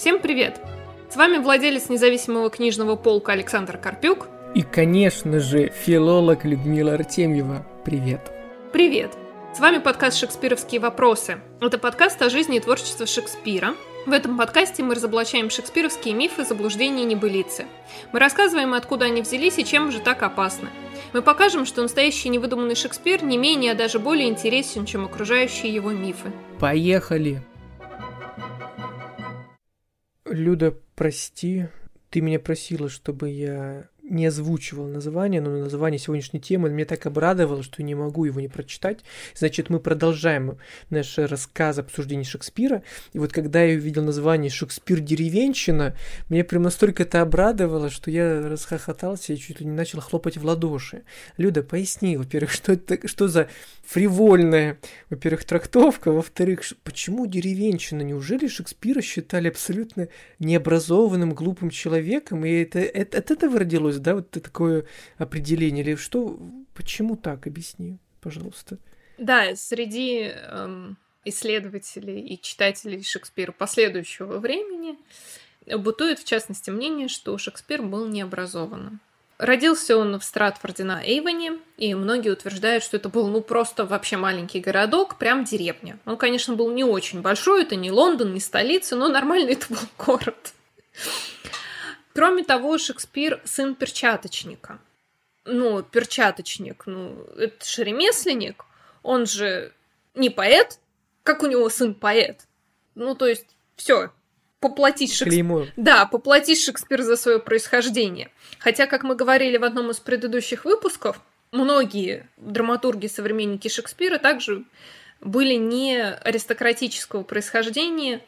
Всем привет! С вами владелец независимого книжного полка Александр Карпюк. И, конечно же, филолог Людмила Артемьева. Привет! Привет! С вами подкаст «Шекспировские вопросы». Это подкаст о жизни и творчестве Шекспира. В этом подкасте мы разоблачаем шекспировские мифы, заблуждения и небылицы. Мы рассказываем, откуда они взялись и чем же так опасны. Мы покажем, что настоящий невыдуманный Шекспир не менее, а даже более интересен, чем окружающие его мифы. Поехали! Люда, прости, ты меня просила, чтобы я не озвучивал название, но название сегодняшней темы меня так обрадовало, что не могу его не прочитать. Значит, мы продолжаем наш рассказ обсуждения Шекспира. И вот когда я увидел название «Шекспир деревенщина», меня прям настолько это обрадовало, что я расхохотался и чуть ли не начал хлопать в ладоши. Люда, поясни, во-первых, что это, что за фривольная, во-первых, трактовка, во-вторых, почему деревенщина? Неужели Шекспира считали абсолютно необразованным, глупым человеком? И это, это, от этого родилось да, вот такое определение? Или что, почему так? Объясни, пожалуйста. Да, среди эм, исследователей и читателей Шекспира последующего времени бытует, в частности, мнение, что Шекспир был необразованным. Родился он в Стратфорде на Эйвоне, и многие утверждают, что это был ну просто вообще маленький городок, прям деревня. Он, конечно, был не очень большой, это не Лондон, не столица, но нормальный это был город. Кроме того, Шекспир сын перчаточника. Ну, перчаточник, ну, это же ремесленник, он же не поэт, как у него сын поэт. Ну, то есть, все, поплатить Шекспир. Да, поплатить Шекспир за свое происхождение. Хотя, как мы говорили в одном из предыдущих выпусков, многие драматурги, современники Шекспира также были не аристократического происхождения,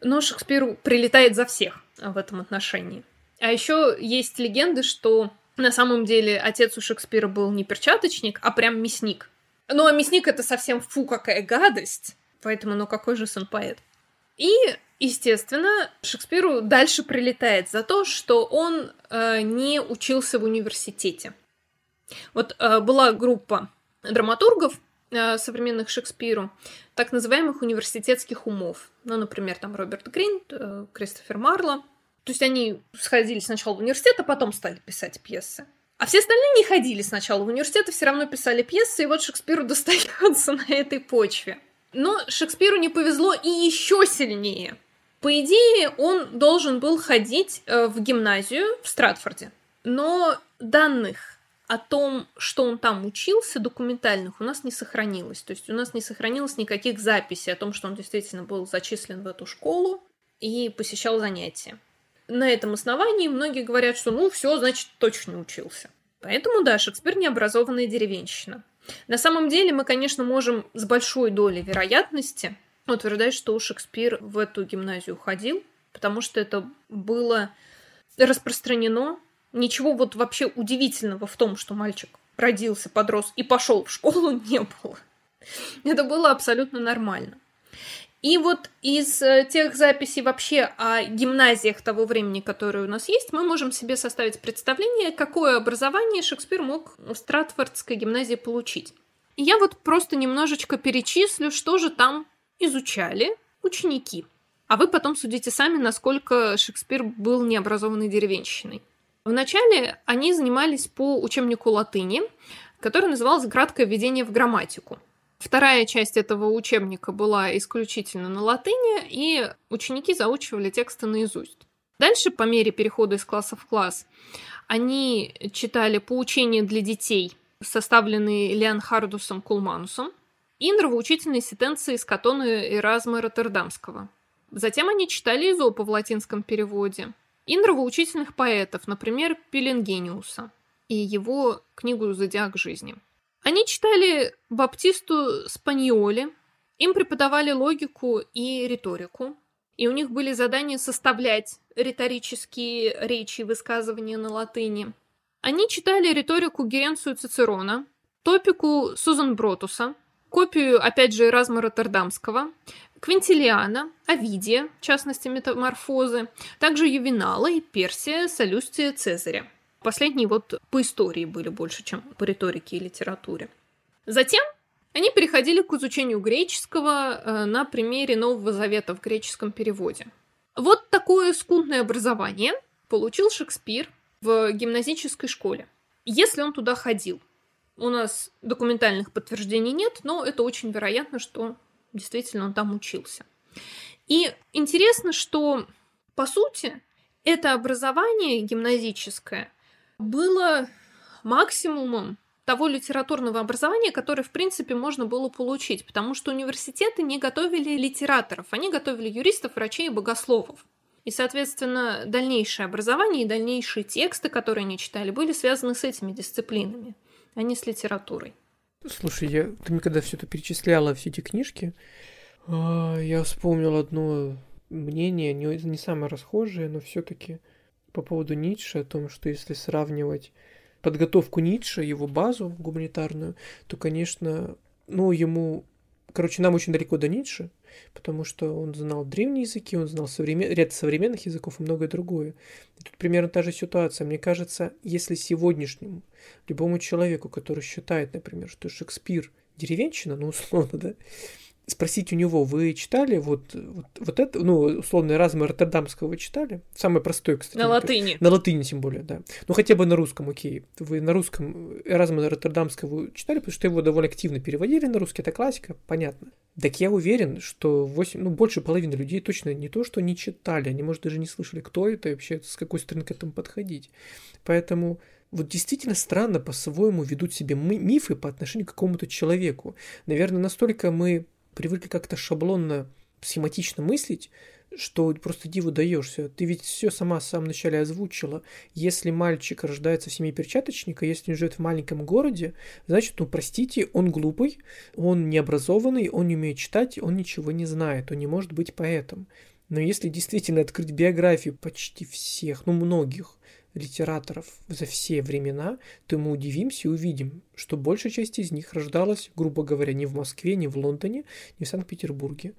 но Шекспиру прилетает за всех в этом отношении. А еще есть легенды, что на самом деле отец у Шекспира был не перчаточник, а прям мясник. Ну, а мясник это совсем фу, какая гадость. Поэтому, ну какой же сын поэт? И, естественно, Шекспиру дальше прилетает за то, что он э, не учился в университете. Вот э, была группа драматургов, э, современных Шекспиру, так называемых университетских умов. Ну, например, там Роберт Грин, э, Кристофер Марло, то есть они сходили сначала в университет, а потом стали писать пьесы. А все остальные не ходили сначала в университет, и все равно писали пьесы, и вот Шекспиру достается на этой почве. Но Шекспиру не повезло и еще сильнее. По идее, он должен был ходить э, в гимназию в Стратфорде. Но данных о том, что он там учился, документальных, у нас не сохранилось. То есть у нас не сохранилось никаких записей о том, что он действительно был зачислен в эту школу и посещал занятия на этом основании многие говорят, что ну все, значит, точно учился. Поэтому, да, Шекспир необразованная деревенщина. На самом деле мы, конечно, можем с большой долей вероятности утверждать, что Шекспир в эту гимназию ходил, потому что это было распространено. Ничего вот вообще удивительного в том, что мальчик родился, подрос и пошел в школу, не было. Это было абсолютно нормально. И вот из э, тех записей вообще о гимназиях того времени, которые у нас есть, мы можем себе составить представление, какое образование Шекспир мог в Стратфордской гимназии получить. Я вот просто немножечко перечислю, что же там изучали ученики. А вы потом судите сами, насколько Шекспир был необразованной деревенщиной. Вначале они занимались по учебнику латыни, который назывался «Краткое введение в грамматику». Вторая часть этого учебника была исключительно на латыни, и ученики заучивали тексты наизусть. Дальше, по мере перехода из класса в класс, они читали поучения для детей, составленные Леонхардусом Кулманусом, и нравоучительные сентенции из Катона Эразма Роттердамского. Затем они читали Изопа в латинском переводе и нравоучительных поэтов, например, Пеленгениуса и его книгу «Зодиак жизни». Они читали Баптисту Спаньоли, им преподавали логику и риторику, и у них были задания составлять риторические речи и высказывания на латыни. Они читали риторику Геренцию Цицерона, топику Сузан Бротуса, копию, опять же, Эразма Роттердамского, Квинтилиана, Овидия, в частности, метаморфозы, также Ювенала и Персия, Солюстия, Цезаря. Последние вот по истории были больше, чем по риторике и литературе. Затем они переходили к изучению греческого э, на примере Нового Завета в греческом переводе. Вот такое скудное образование получил Шекспир в гимназической школе. Если он туда ходил. У нас документальных подтверждений нет, но это очень вероятно, что действительно он там учился. И интересно, что, по сути, это образование гимназическое было максимумом того литературного образования, которое, в принципе, можно было получить, потому что университеты не готовили литераторов, они готовили юристов, врачей и богословов. И, соответственно, дальнейшее образование и дальнейшие тексты, которые они читали, были связаны с этими дисциплинами, а не с литературой. Слушай, я, ты мне когда все это перечисляла, все эти книжки, а, я вспомнил одно мнение, не, не самое расхожее, но все-таки по поводу Ницше, о том, что если сравнивать подготовку Ницше, его базу гуманитарную, то, конечно, ну, ему... Короче, нам очень далеко до Ницше, потому что он знал древние языки, он знал современ... ряд современных языков и многое другое. И тут примерно та же ситуация. Мне кажется, если сегодняшнему любому человеку, который считает, например, что Шекспир деревенщина, ну, условно, да, спросить у него, вы читали вот, вот, вот это, ну, условно, Эразма Роттердамского вы читали? Самое простое, кстати. На латыни. На латыни, тем более, да. Ну, хотя бы на русском, окей. Вы на русском Эразма Роттердамского читали, потому что его довольно активно переводили на русский, это классика, понятно. Так я уверен, что 8, ну, больше половины людей точно не то, что не читали, они, может, даже не слышали, кто это и вообще с какой стороны к этому подходить. Поэтому вот действительно странно по-своему ведут себе мифы по отношению к какому-то человеку. Наверное, настолько мы привыкли как-то шаблонно, схематично мыслить, что просто диву даешься. Ты ведь все сама в самом начале озвучила. Если мальчик рождается в семье перчаточника, если он живет в маленьком городе, значит, ну, простите, он глупый, он необразованный, он не умеет читать, он ничего не знает, он не может быть поэтом. Но если действительно открыть биографию почти всех, ну, многих литераторов за все времена, то мы удивимся и увидим, что большая часть из них рождалась, грубо говоря, не в Москве, не в Лондоне, не в Санкт-Петербурге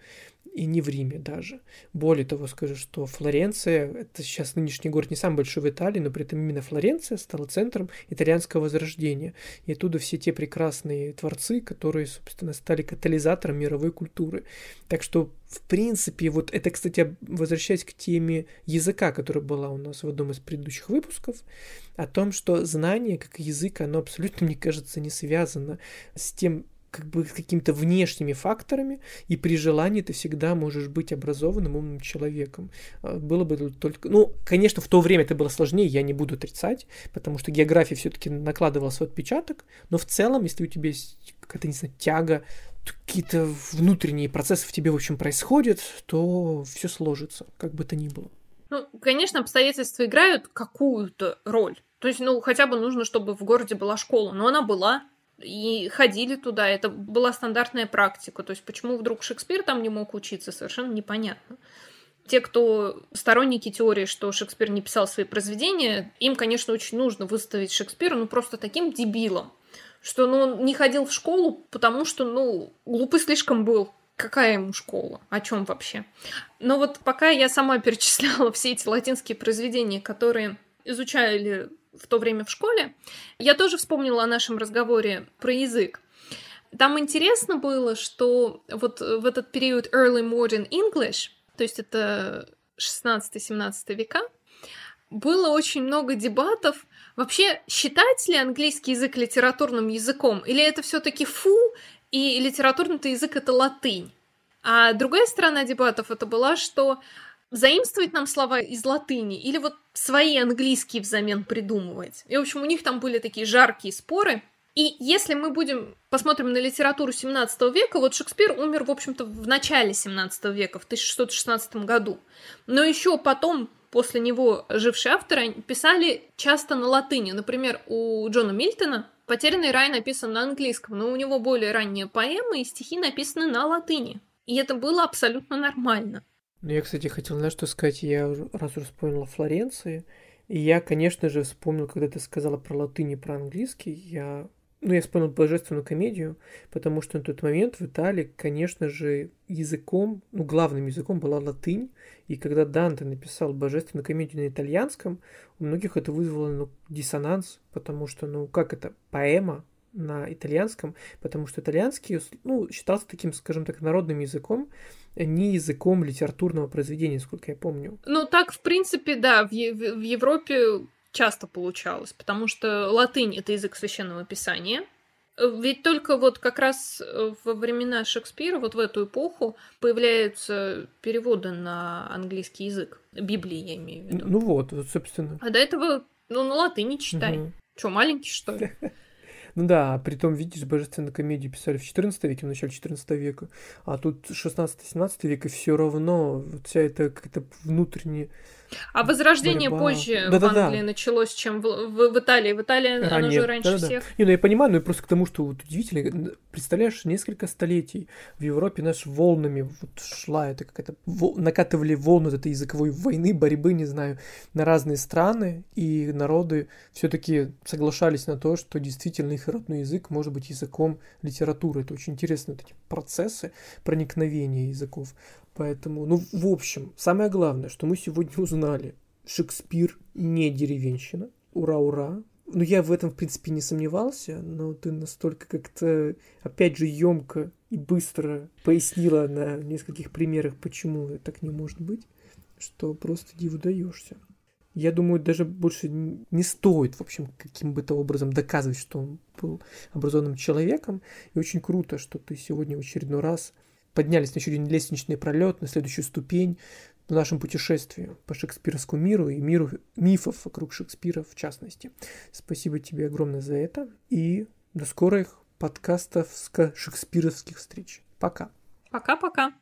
и не в Риме даже. Более того, скажу, что Флоренция, это сейчас нынешний город не самый большой в Италии, но при этом именно Флоренция стала центром итальянского возрождения. И оттуда все те прекрасные творцы, которые, собственно, стали катализатором мировой культуры. Так что, в принципе, вот это, кстати, возвращаясь к теме языка, которая была у нас в одном из предыдущих выпусков, о том, что знание как язык, оно абсолютно, мне кажется, не связано с тем, как бы какими-то внешними факторами, и при желании ты всегда можешь быть образованным, умным человеком. А, было бы только... Ну, конечно, в то время это было сложнее, я не буду отрицать, потому что география все-таки накладывала свой отпечаток, но в целом, если у тебя есть какая-то, не знаю, тяга, какие-то внутренние процессы в тебе, в общем, происходят, то все сложится, как бы то ни было. Ну, конечно, обстоятельства играют какую-то роль. То есть, ну, хотя бы нужно, чтобы в городе была школа. Но она была, и ходили туда, это была стандартная практика. То есть почему вдруг Шекспир там не мог учиться, совершенно непонятно. Те, кто сторонники теории, что Шекспир не писал свои произведения, им, конечно, очень нужно выставить Шекспира ну просто таким дебилом, что ну, он не ходил в школу, потому что, ну, глупый слишком был. Какая ему школа? О чем вообще? Но вот пока я сама перечисляла все эти латинские произведения, которые изучали в то время в школе, я тоже вспомнила о нашем разговоре про язык. Там интересно было, что вот в этот период Early Modern English, то есть это 16-17 века, было очень много дебатов, вообще считать ли английский язык литературным языком, или это все-таки фу, и литературный язык это латынь. А другая сторона дебатов это была, что заимствовать нам слова из латыни или вот свои английские взамен придумывать. И, в общем, у них там были такие жаркие споры. И если мы будем посмотрим на литературу 17 века, вот Шекспир умер, в общем-то, в начале 17 века, в 1616 году. Но еще потом, после него жившие авторы писали часто на латыни. Например, у Джона Мильтона «Потерянный рай» написан на английском, но у него более ранние поэмы и стихи написаны на латыни. И это было абсолютно нормально. Ну, я, кстати, хотел, знаешь, что сказать, я раз уже вспомнила Флоренции, и я, конечно же, вспомнил, когда ты сказала про латынь и про английский, я ну, я вспомнил божественную комедию, потому что на тот момент в Италии, конечно же, языком, ну, главным языком была латынь, и когда Данте написал божественную комедию на итальянском, у многих это вызвало, ну, диссонанс, потому что, ну, как это, поэма на итальянском, потому что итальянский ну, считался таким, скажем так, народным языком, не языком литературного произведения, сколько я помню. Ну, так, в принципе, да, в, в Европе часто получалось, потому что латынь — это язык священного писания, ведь только вот как раз во времена Шекспира, вот в эту эпоху, появляются переводы на английский язык. Библии, я имею в виду. Ну вот, вот собственно. А до этого, ну, на латыни читай. Угу. Что, маленький, что ли? Ну да, а при том, видишь, божественную комедию писали в 14 веке, в начале 14 века, а тут 16-17 век, и все равно вся эта какая-то внутренняя а возрождение борьба. позже да, в да, Англии да. началось, чем в, в, в Италии. В Италии Ранее. оно же раньше да, да, всех. Не, ну я понимаю, но я просто к тому, что вот удивительно, представляешь, несколько столетий в Европе наш волнами вот шла это какая-то накатывали волну этой языковой войны, борьбы, не знаю, на разные страны, и народы все-таки соглашались на то, что действительно их родной язык может быть языком литературы. Это очень интересно, вот эти процессы проникновения языков. Поэтому, ну, в общем, самое главное, что мы сегодня узнали. Шекспир не деревенщина. Ура-ура. Ну, я в этом, в принципе, не сомневался, но ты настолько как-то, опять же, емко и быстро пояснила на нескольких примерах, почему так не может быть, что просто диву даешься. Я думаю, даже больше не стоит, в общем, каким бы то образом доказывать, что он был образованным человеком. И очень круто, что ты сегодня в очередной раз поднялись на ли не лестничный пролет, на следующую ступень в нашем путешествии по шекспировскому миру и миру мифов вокруг Шекспира в частности. Спасибо тебе огромное за это и до скорых подкастов шекспировских встреч. Пока. Пока-пока.